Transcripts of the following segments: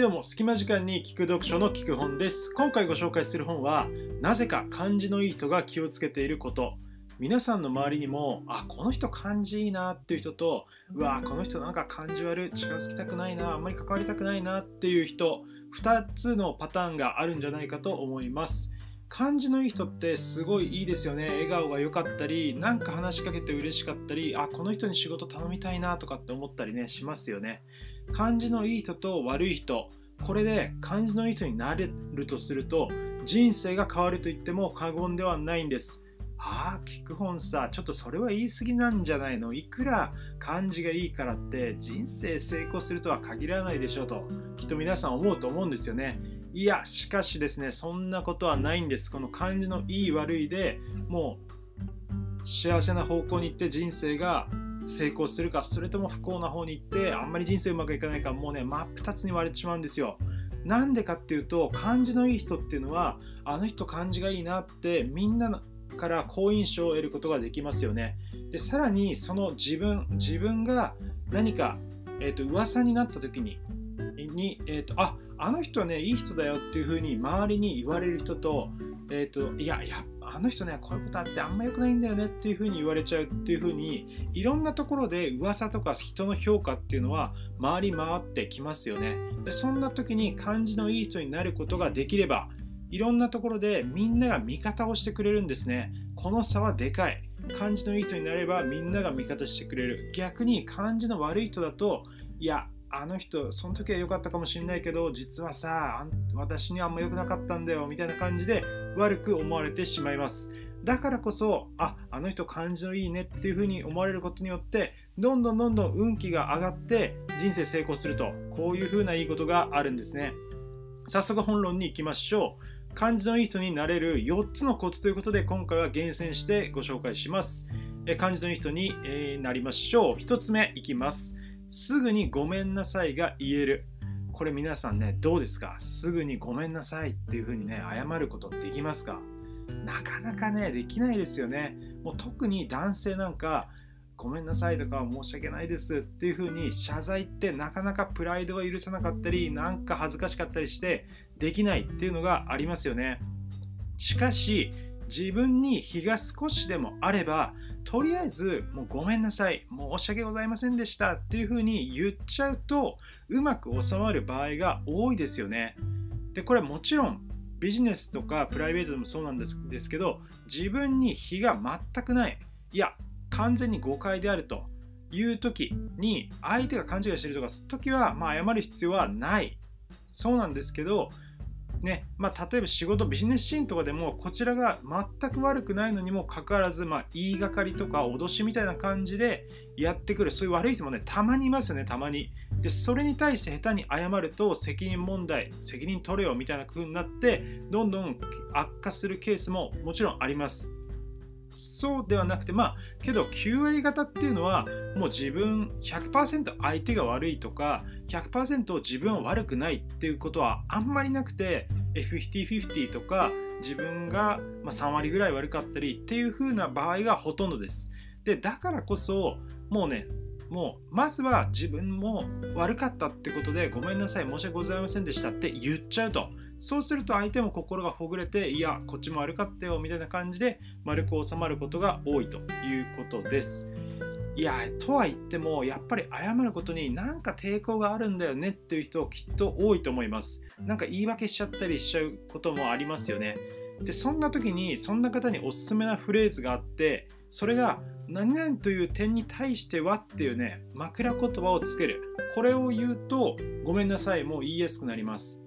はいどうも隙間時間に聞く読書の聞く本です。今回ご紹介する本はなぜか漢字のいい人が気をつけていること。皆さんの周りにもあこの人漢字いいなっていう人とうわこの人なんか漢字悪い近づきたくないなあんまり関わりたくないなっていう人2つのパターンがあるんじゃないかと思います。感じのいい人ってすごいいいですよね。笑顔が良かったりなんか話しかけて嬉しかったりあこの人に仕事頼みたいなとかって思ったりねしますよね。感じのいい人と悪い人これで感じのいい人になれるとすると人生が変わると言っても過言ではないんです。ああ聞く本さちょっとそれは言い過ぎなんじゃないの？いくら漢字がいいからって人生成功するとは限らないでしょうときっと皆さん思うと思うんですよね。いやしかしですねそんなことはないんです。この漢字のいい悪いでもう幸せな方向に行って人生が成功するかそれとも不幸な方に行ってあんまり人生うまくいかないかもうね真っ二つに割れてしまうんですよ。なんでかっていうと漢字のいい人っていうのはあの人漢字がいいなってみんなから好印象を得ることができますよね。でさらにその自分自分が何か、えーと、噂になった時にに、えーと、ああの人はねいい人だよっていうふうに周りに言われる人と,、えーと、いやいやあの人ねこういうことあってあんま良くないんだよねっていうふうに言われちゃうっていうふうにいろんなところで噂とか人の評価っていうのは回り回ってきますよね。でそんな時に感じのいい人になることができればいろんなところでみんなが味方をしてくれるんですね。この差はでかい。感じのいい人になればみんなが味方してくれる。逆に感じの悪い人だといやあの人その時は良かったかもしれないけど実はさ私にはあんま良くなかったんだよみたいな感じで悪く思われてしまいます。だからこそああの人感じのいいねっていう風に思われることによってどんどんどんどん運気が上がって人生成功するとこういう風ないいことがあるんですね。早速本論に行きましょう。漢字のいい人になれる4つのコツということで今回は厳選してご紹介します。漢字のいい人になりましょう。1つ目いきます。すぐにごめんなさいが言える。これ皆さんね、どうですか？すぐにごめんなさいっていうふうにね、謝ることできますか？なかなかね、できないですよね。もう特に男性なんか、ごめんなさいとか申し訳ないですっていうふうに謝罪ってなかなかプライドが許さなかったり、なんか恥ずかしかったりしてできないっていうのがありますよね。しかし、自分に非が少しでもあれば、とりあえず、もうごめんなさい、申し訳ございませんでしたっていうふうに言っちゃうと、うまく収まる場合が多いですよね。で、これはもちろん、ビジネスとかプライベートでもそうなんですですけど、自分に非が全くない、いや、完全に誤解であるという時に、相手が勘違いしてるとか、そ時は、まあ、謝る必要はない。そうなんですけど、ねまあ、例えば仕事ビジネスシーンとかでもこちらが全く悪くないのにもかかわらず、まあ、言いがかりとか脅しみたいな感じでやってくるそういう悪い人もねたまにいますよねたまに。でそれに対して下手に謝ると責任問題責任取れよみたいな風になってどんどん悪化するケースももちろんあります。そうではなくてまあけど9割方っていうのはもう自分100%相手が悪いとか100%自分は悪くないっていうことはあんまりなくて50-50とか自分が3割ぐらい悪かったりっていう風な場合がほとんどです。でだからこそもうねもうまずは自分も悪かったってことでごめんなさい申し訳ございませんでしたって言っちゃうと。そうすると相手も心がほぐれていやこっちも悪かったよみたいな感じで丸く収まることが多いということです。いやとは言ってもやっぱり謝ることになんか抵抗があるんだよねっていう人きっと多いと思いますなんか言い訳しちゃったりしちゃうこともありますよねでそんな時にそんな方におすすめなフレーズがあってそれが何々という点に対してはっていうね、枕言葉をつける。これを言うと、ごめんなさい、もう言いやすくなります。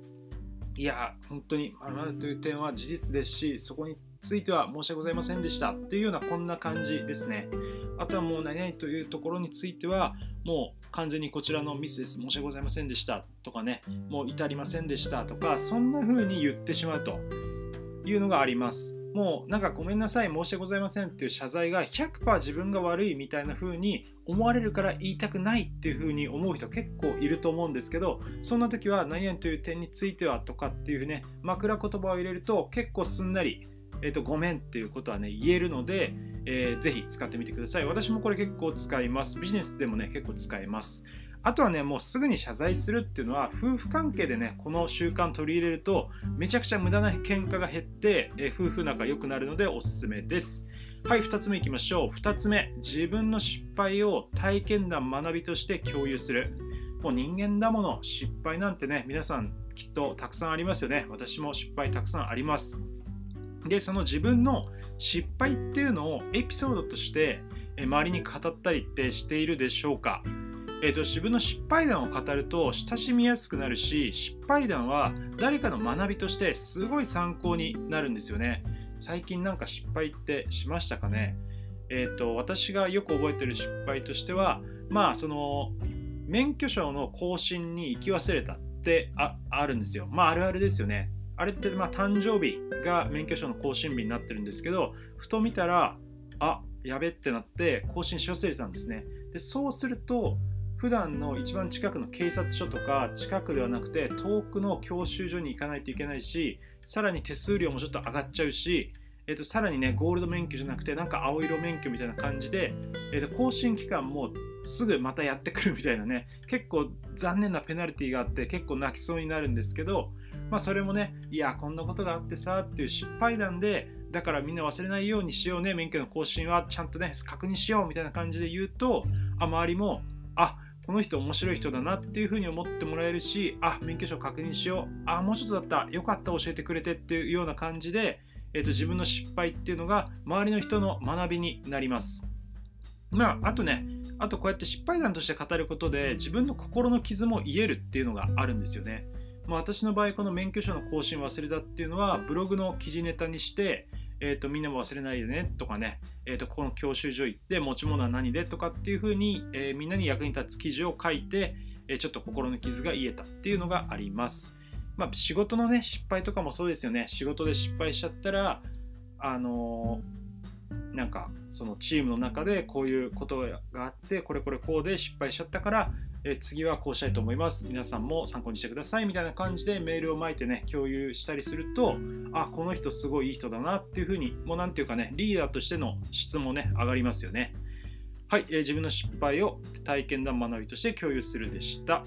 いや、本当に、あなたという点は事実ですし、そこについては申し訳ございませんでしたっていうようなこんな感じですね。あとはもう何々というところについては、もう完全にこちらのミスです。申し訳ございませんでしたとかね、もう至りませんでしたとか、そんな風に言ってしまうというのがあります。もうなんかごめんなさい、申し訳ございませんっていう謝罪が100%自分が悪いみたいな風に思われるから言いたくないっていう風に思う人結構いると思うんですけど、そんな時は何々という点についてはとかっていうね、枕言葉を入れると結構すんなり、えーと、ごめんっていうことはね、言えるので、えー、ぜひ使ってみてください。私もこれ結構使います。ビジネスでもね、結構使えます。あとはねもうすぐに謝罪するっていうのは夫婦関係でねこの習慣取り入れるとめちゃくちゃ無駄な喧嘩が減って、え夫婦仲良くなるのでおすすめですはい2つ目いきましょう2つ目自分の失敗を体験談学びとして共有するもう人間だもの失敗なんてね皆さんきっとたくさんありますよね私も失敗たくさんありますでその自分の失敗っていうのをエピソードとして周りに語ったりってしているでしょうか？えーと、自分の失敗談を語ると親しみやすくなるし失敗談は誰かの学びとしてすごい参考になるんですよね。最近なんか失敗ってしましたかね？えーと、私がよく覚えてる失敗としてはまあその免許証の更新に行き忘れたってあるんですよ。まああるあるですよね。あれってまあ誕生日が免許証の更新日になってるんですけどふと見たらあやべってなって更新し忘れてたんですね。でそうすると普段の一番近くの警察署とか近くではなくて遠くの教習所に行かないといけないしさらに手数料もちょっと上がっちゃうし、えー、とさらにねゴールド免許じゃなくてなんか青色免許みたいな感じで、えー、と更新期間もすぐまたやってくるみたいなね結構残念なペナルティがあって結構泣きそうになるんですけどまあそれもねいやこんなことがあってさっていう失敗談でだからみんな忘れないようにしようね免許の更新はちゃんとね確認しようみたいな感じで言うとあ周りもあこの人面白い人だなっていうふうに思ってもらえるし、あ、免許証確認しよう。あ、もうちょっとだった。よかった。教えてくれてっていうような感じで、えーと、自分の失敗っていうのが周りの人の学びになります。まあ、あとね、あとこうやって失敗談として語ることで自分の心の傷も癒えるっていうのがあるんですよね。まあ、私の場合、この免許証の更新忘れたっていうのはブログの記事ネタにして、えーと、みんなも忘れないでねとかね、えーと、ここの教習所行って持ち物は何でとかっていうふうに、えー、みんなに役に立つ記事を書いて、えー、ちょっと心の傷が癒えたっていうのがあります。まあ、仕事のね失敗とかもそうですよね。仕事で失敗しちゃったら、あのー、なんかそのチームの中でこういうことがあってこれこれこうで失敗しちゃったからえ次はこうしたいと思います。皆さんも参考にしてください。みたいな感じでメールを巻いてね、共有したりすると、あ、この人すごいいい人だなっていうふうに、もうなんていうかね、リーダーとしての質もね、上がりますよね。はい、えー、自分の失敗を体験談学びとして共有するでした。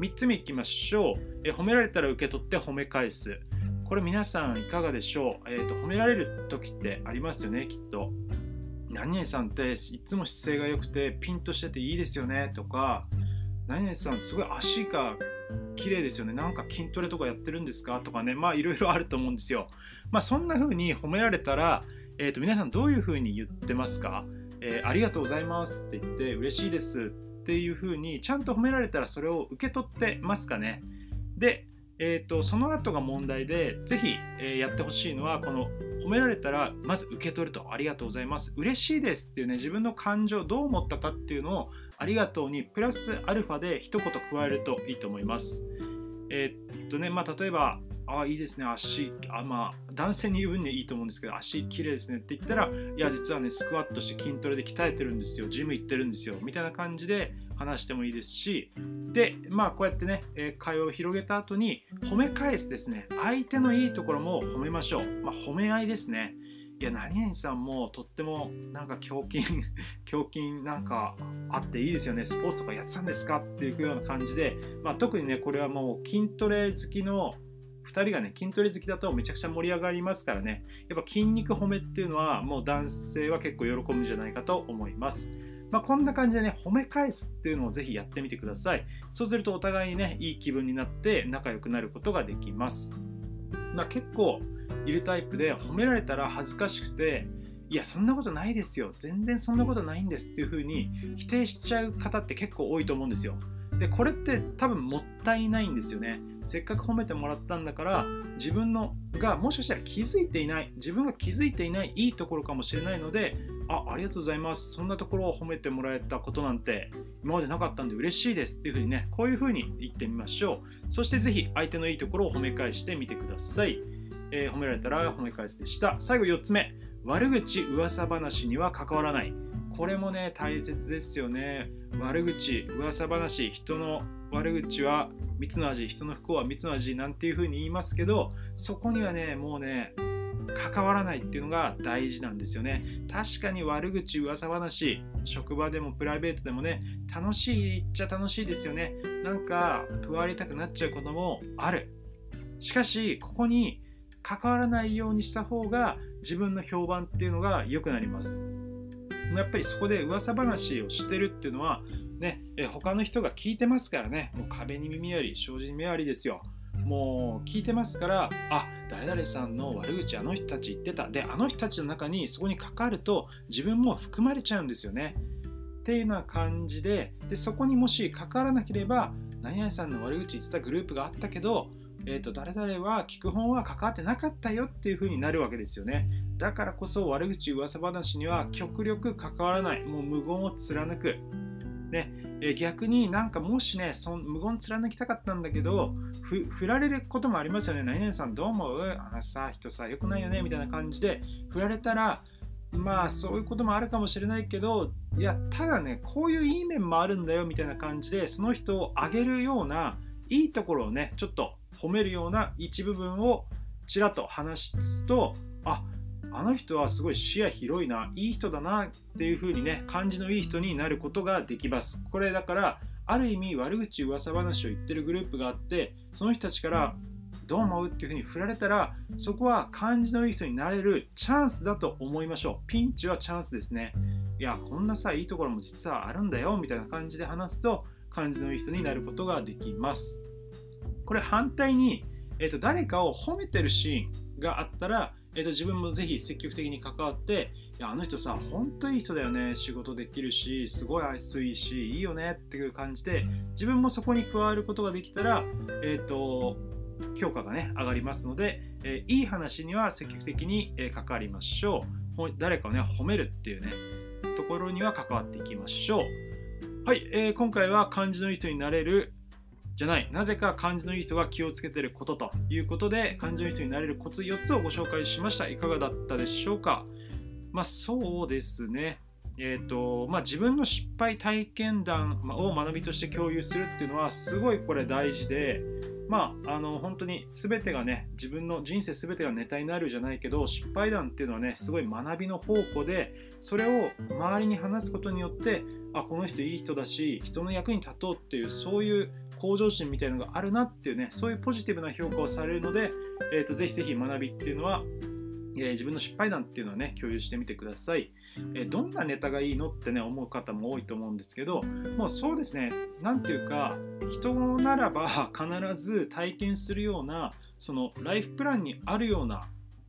3つ目いきましょう、えー、褒められたら受け取って褒め返す。これ皆さんいかがでしょう、えーと、褒められる時ってありますよね、きっと。何々さんっていつも姿勢が良くてピンとしてていいですよねとか、何々さんすごい足が綺麗ですよね。なんか筋トレとかやってるんですか？とかね。まあいろいろあると思うんですよ。まあそんな風に褒められたら、えー、と皆さんどういう風に言ってますか、えー、ありがとうございますって言って嬉しいですっていう風にちゃんと褒められたらそれを受け取ってますかね？で、えーと、その後が問題でぜひ、えー、やってほしいのはこの褒められたらまず受け取ると。ありがとうございます。嬉しいですっていうね自分の感情どう思ったかっていうのをありがとうにプラスアルファで一言加えるといいと思います。えー、っとね、まあ、例えば、ああ、いいですね、足、あまあ、男性に言う分にはいいと思うんですけど、足綺麗ですねって言ったら、いや、実はね、スクワットして筋トレで鍛えてるんですよ、ジム行ってるんですよ、みたいな感じで話してもいいですし、で、まあ、こうやってね、え会話を広げた後に、褒め返すですね、相手のいいところも褒めましょう。まあ、褒め合いですね。いや何々さんもとってもなんか胸筋 胸筋なんかあっていいですよねスポーツとかやってたんですかっていうような感じで、まあ、特にねこれはもう筋トレ好きの2人がね筋トレ好きだとめちゃくちゃ盛り上がりますからねやっぱ筋肉褒めっていうのはもう男性は結構喜ぶんじゃないかと思いますまあ、こんな感じでね、褒め返すっていうのをぜひやってみてください。そうするとお互いにね、いい気分になって仲良くなることができます。まあ、結構、いるタイプで褒められたら恥ずかしくていやそんなことないですよ。全然そんなことないんです。っていう風に否定しちゃう方って結構多いと思うんですよ。でこれって多分もったいないんですよね。せっかく褒めてもらったんだから自分のがもしかしたら気づいていない自分が気づいていないいいところかもしれないのであありがとうございます。そんなところを褒めてもらえたことなんて今までなかったんで嬉しいです。っていうふうにねこういうふうに言ってみましょう。そしてぜひ相手のいいところを褒め返してみてください。えー、褒められたら褒め返すでした。最後4つ目、悪口、噂話には関わらない。これもね、大切ですよね。悪口、噂話、人の悪口は蜜の味、人の不幸は蜜の味なんていうふうに言いますけど、そこにはね、もうね、関わらないっていうのが大事なんですよね確かに悪口噂話職場でもプライベートでもね楽しいっちゃ楽しいですよねなんか加わりたくなっちゃうこともあるしかしここに関わらないようにした方が自分の評判っていうのが良くなります。やっぱりそこで噂話をしてるっていうのはね他の人が聞いてますからね。もう壁に耳あり障子に目ありですよ。もう聞いてますからあ誰々さんの悪口あの人たち言ってた。であの人たちの中にそこに関わると自分も含まれちゃうんですよね。っていうような感じででそこにもし関わらなければ何々さんの悪口言ってたグループがあったけどえーと、誰々は聞く本は関わってなかったよっていう風になるわけですよね。だからこそ悪口噂話には極力関わらない。もう無言を貫く。ね、え逆になんかもしねそ無言貫きたかったんだけど振られることもありますよね何々さんどう思う？あのさ人さ良くないよねみたいな感じで振られたらまあそういうこともあるかもしれないけどいやただねこういういい面もあるんだよみたいな感じでその人を上げるようないいところをねちょっと褒めるような一部分をちらっと話すとああの人はすごい視野広いないい人だなっていう風にね感じのいい人になることができます。これだからある意味悪口噂話を言ってるグループがあってその人たちからどう思うっていう風に振られたらそこは感じのいい人になれるチャンスだと思いましょう。ピンチはチャンスですね。いやこんなさいいところも実はあるんだよみたいな感じで話すと感じのいい人になることができます。これ反対に、えーと、誰かを褒めてるシーンがあったら、えーと、自分もぜひ積極的に関わっていやあの人さ本当いい人だよね仕事できるしすごい愛想いいしいいよねっていう感じで自分もそこに加わることができたら、えーと、評価がね上がりますので、えー、いい話には積極的に、え関わりましょう。誰かをね褒めるっていうねところには関わっていきましょう。はい、えー、今回は漢字のいい人になれるじゃない、なぜか漢字のいい人が気をつけていることということで、漢字のいい人になれるコツ4つをご紹介しました。いかがだったでしょうか？まあそうですね。えーとまあ、自分の失敗体験談を学びとして共有するっていうのはすごいこれ大事で、まあ、あの本当に全てがね自分の人生全てがネタになるじゃないけど失敗談っていうのはねすごい学びの宝庫でそれを周りに話すことによってあこの人いい人だし人の役に立とうっていうそういう向上心みたいなのがあるなっていうねそういうポジティブな評価をされるので、えーと、ぜひぜひ学びっていうのは、え、自分の失敗談っていうのはね共有してみてください、え、どんなネタがいいのってね思う方も多いと思うんですけどもうそうですね何ていうか人ならば必ず体験するようなそのライフプランにあるような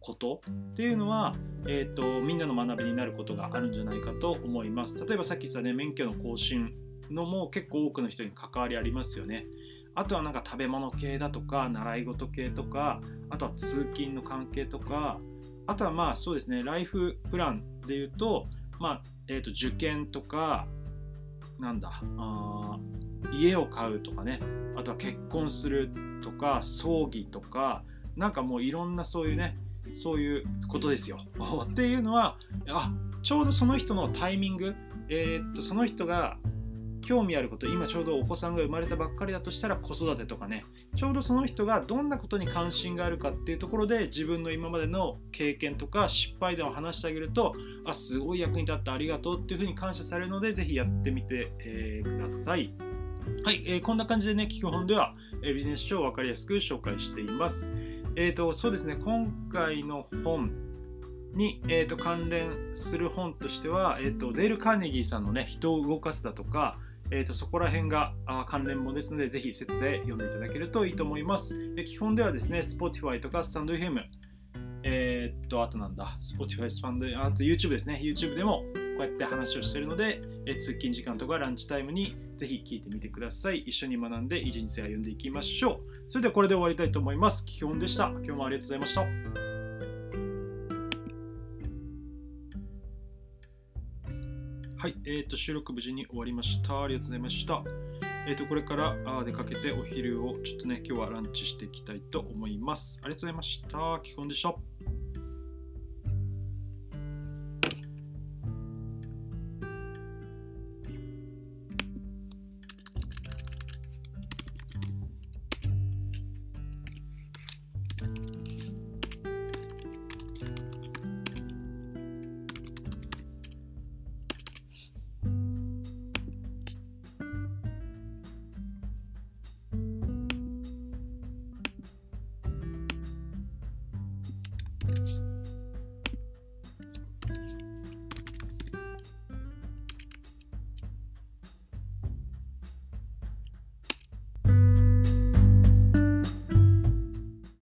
ことっていうのは、えーと、みんなの学びになることがあるんじゃないかと思います。例えばさっき言ったね免許の更新のも結構多くの人に関わりありますよね。あとはなんか食べ物系だとか習い事系とかあとは通勤の関係とかあとはまあそうですねライフプランで言うと,、まあえー、と受験とかなんだあ家を買うとかねあとは結婚するとか葬儀とかなんかもういろんなそういうねそういうことですよ。っていうのはあちょうどその人のタイミング、えー、っとその人が興味あること今ちょうどお子さんが生まれたばっかりだとしたら子育てとかねちょうどその人がどんなことに関心があるかっていうところで自分の今までの経験とか失敗談を話してあげるとあすごい役に立ったありがとうっていうふうに感謝されるのでぜひやってみて、えー、ください。はい、えー、こんな感じでね、聞く本では、えー、ビジネス書を分かりやすく紹介しています。えっ、ー、と、そうですね、今回の本に、えーと、関連する本としては、えーと、デール・カーネギーさんのね、人を動かすだとか、えーと、そこら辺があ関連本ですので、ぜひセットで読んでいただけるといいと思います。で基本ではですね、Spotify とかスタンド FM、えっ、ー、と、あとなんだ、Spotify、スパンド、あと YouTube ですね、YouTube でもこうやって話をしているので、え通勤時間とかランチタイムにぜひ聞いてみてください。一緒に学んで、偉人生歩んでいきましょう。それではこれで終わりたいと思います。基本でした。今日もありがとうございました。はい、えーと、収録無事に終わりました。ありがとうございました。えーと、これからあ出かけてお昼をちょっとね、今日はランチしていきたいと思います。ありがとうございました。基本でした。